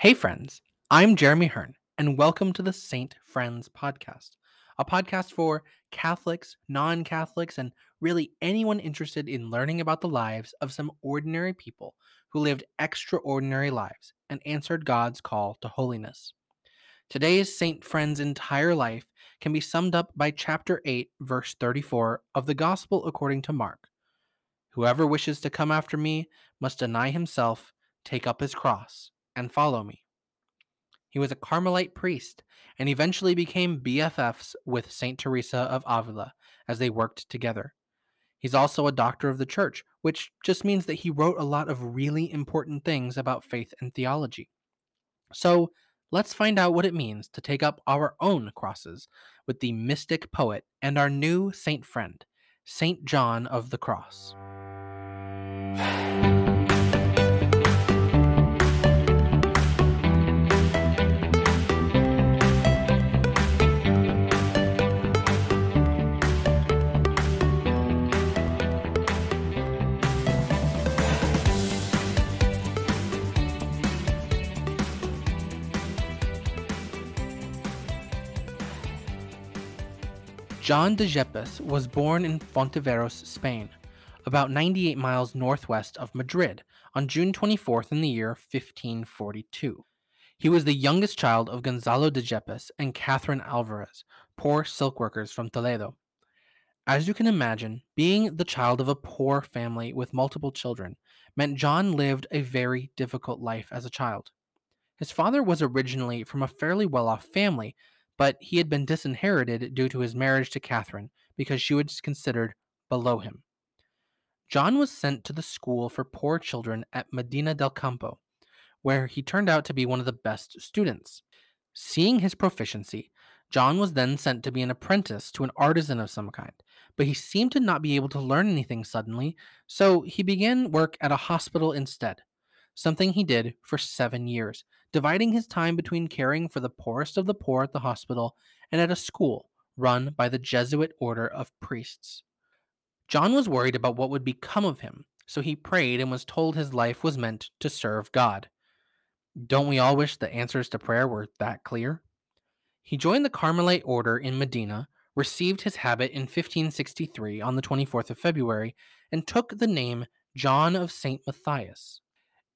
Hey, friends, I'm Jeremy Hearn, and welcome to the Saint Friends podcast, a podcast for Catholics, non Catholics, and really anyone interested in learning about the lives of some ordinary people who lived extraordinary lives and answered God's call to holiness. Today's Saint Friend's entire life can be summed up by chapter 8, verse 34 of the Gospel according to Mark. Whoever wishes to come after me must deny himself, take up his cross, and follow me. He was a Carmelite priest and eventually became BFFs with St. Teresa of Avila as they worked together. He's also a doctor of the church, which just means that he wrote a lot of really important things about faith and theology. So let's find out what it means to take up our own crosses with the mystic poet and our new saint friend, Saint John of the Cross. John de Yepes was born in Fontiveros, Spain, about 98 miles northwest of Madrid, on June 24th in the year 1542. He was the youngest child of Gonzalo de Yepes and Catherine Alvarez, poor silk workers from Toledo. As you can imagine, being the child of a poor family with multiple children meant John lived a very difficult life as a child. His father was originally from a fairly well off family, but he had been disinherited due to his marriage to Catherine because she was considered below him. John was sent to the school for poor children at Medina del Campo, where he turned out to be one of the best students. Seeing his proficiency, John was then sent to be an apprentice to an artisan of some kind, but he seemed to not be able to learn anything suddenly, so he began work at a hospital instead, something he did for seven years, dividing his time between caring for the poorest of the poor at the hospital and at a school run by the Jesuit order of priests. John was worried about what would become of him, so he prayed and was told his life was meant to serve God. Don't we all wish the answers to prayer were that clear? He joined the Carmelite order in Medina, received his habit in 1563 on the 24th of February, and took the name John of St. Matthias.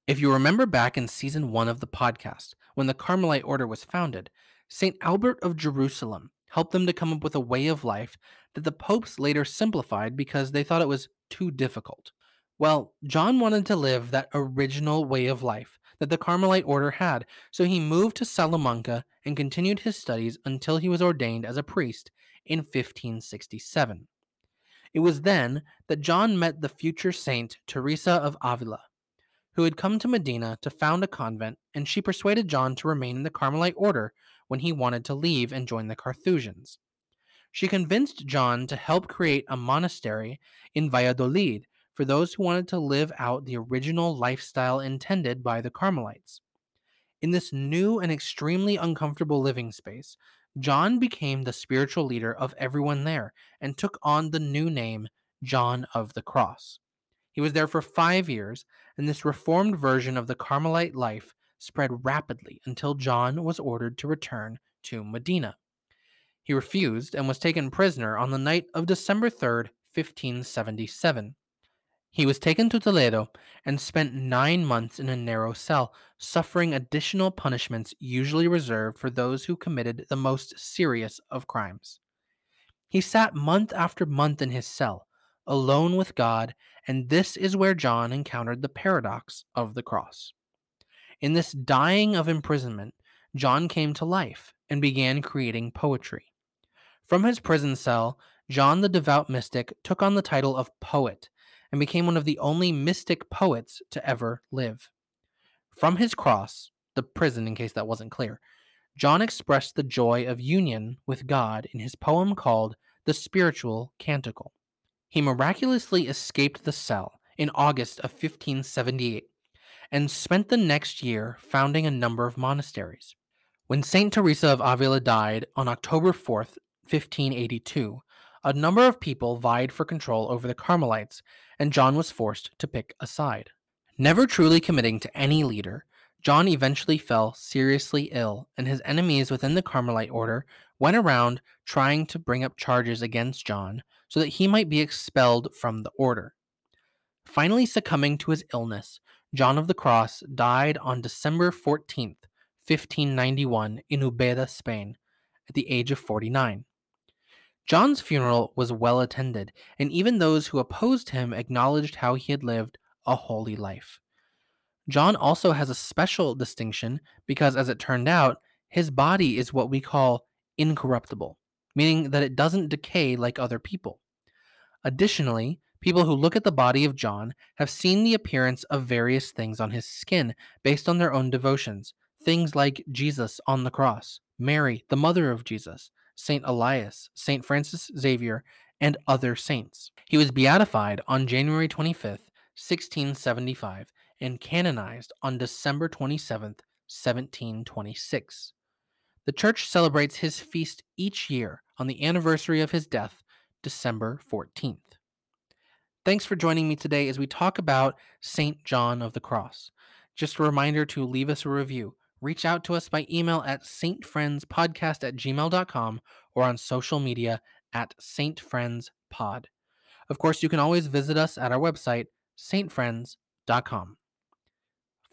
If you remember back in season one of the podcast, when the Carmelite order was founded, St. Albert of Jerusalem helped them to come up with a way of life that the popes later simplified because they thought it was too difficult. Well, John wanted to live that original way of life that the Carmelite order had, so he moved to Salamanca and continued his studies until he was ordained as a priest in 1567. It was then that John met the future saint Teresa of Avila who had come to Medina to found a convent, and she persuaded John to remain in the Carmelite order when he wanted to leave and join the Carthusians. She convinced John to help create a monastery in Valladolid for those who wanted to live out the original lifestyle intended by the Carmelites. In this new and extremely uncomfortable living space, John became the spiritual leader of everyone there and took on the new name John of the Cross. He was there for five years, and this reformed version of the Carmelite life spread rapidly until John was ordered to return to Medina. He refused and was taken prisoner on the night of December 3rd, 1577. He was taken to Toledo and spent nine months in a narrow cell, suffering additional punishments usually reserved for those who committed the most serious of crimes. He sat month after month in his cell, alone with God, and this is where John encountered the paradox of the cross. In this dying of imprisonment, John came to life and began creating poetry. From his prison cell, John the devout mystic took on the title of poet and became one of the only mystic poets to ever live. From his cross, the prison, in case that wasn't clear, John expressed the joy of union with God in his poem called The Spiritual Canticle. He miraculously escaped the cell in August of 1578 and spent the next year founding a number of monasteries. When St. Teresa of Avila died on October 4th, 1582, a number of people vied for control over the Carmelites, and John was forced to pick a side. Never truly committing to any leader, John eventually fell seriously ill, and his enemies within the Carmelite order went around trying to bring up charges against John so that he might be expelled from the order. Finally succumbing to his illness, John of the Cross died on December 14th, 1591, in Ubeda, Spain, at the age of 49. John's funeral was well attended, and even those who opposed him acknowledged how he had lived a holy life. John also has a special distinction because, as it turned out, his body is what we call incorruptible, meaning that it doesn't decay like other people. Additionally, people who look at the body of John have seen the appearance of various things on his skin based on their own devotions, things like Jesus on the cross, Mary, the mother of Jesus, St. Elias, St. Francis Xavier, and other saints. He was beatified on January 25th, 1675, and canonized on December 27th, 1726. The church celebrates his feast each year on the anniversary of his death, December 14th. Thanks for joining me today as we talk about St. John of the Cross. Just a reminder to leave us a review. Reach out to us by email at saintfriendspodcast at gmail.com or on social media at saintfriendspod. Of course, you can always visit us at our website, saintfriends.com.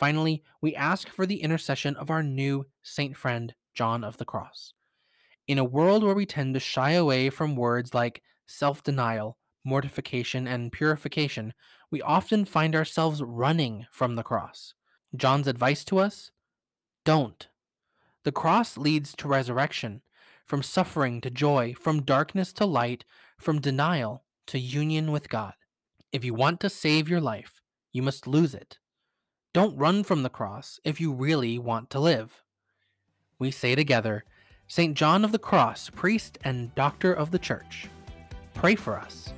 Finally, we ask for the intercession of our new saint friend, John of the Cross. In a world where we tend to shy away from words like self denial, mortification, and purification, we often find ourselves running from the cross. John's advice to us don't. The cross leads to resurrection, from suffering to joy, from darkness to light, from denial to union with God. If you want to save your life, you must lose it. Don't run from the cross if you really want to live. We say together, St. John of the Cross, priest and doctor of the church, pray for us.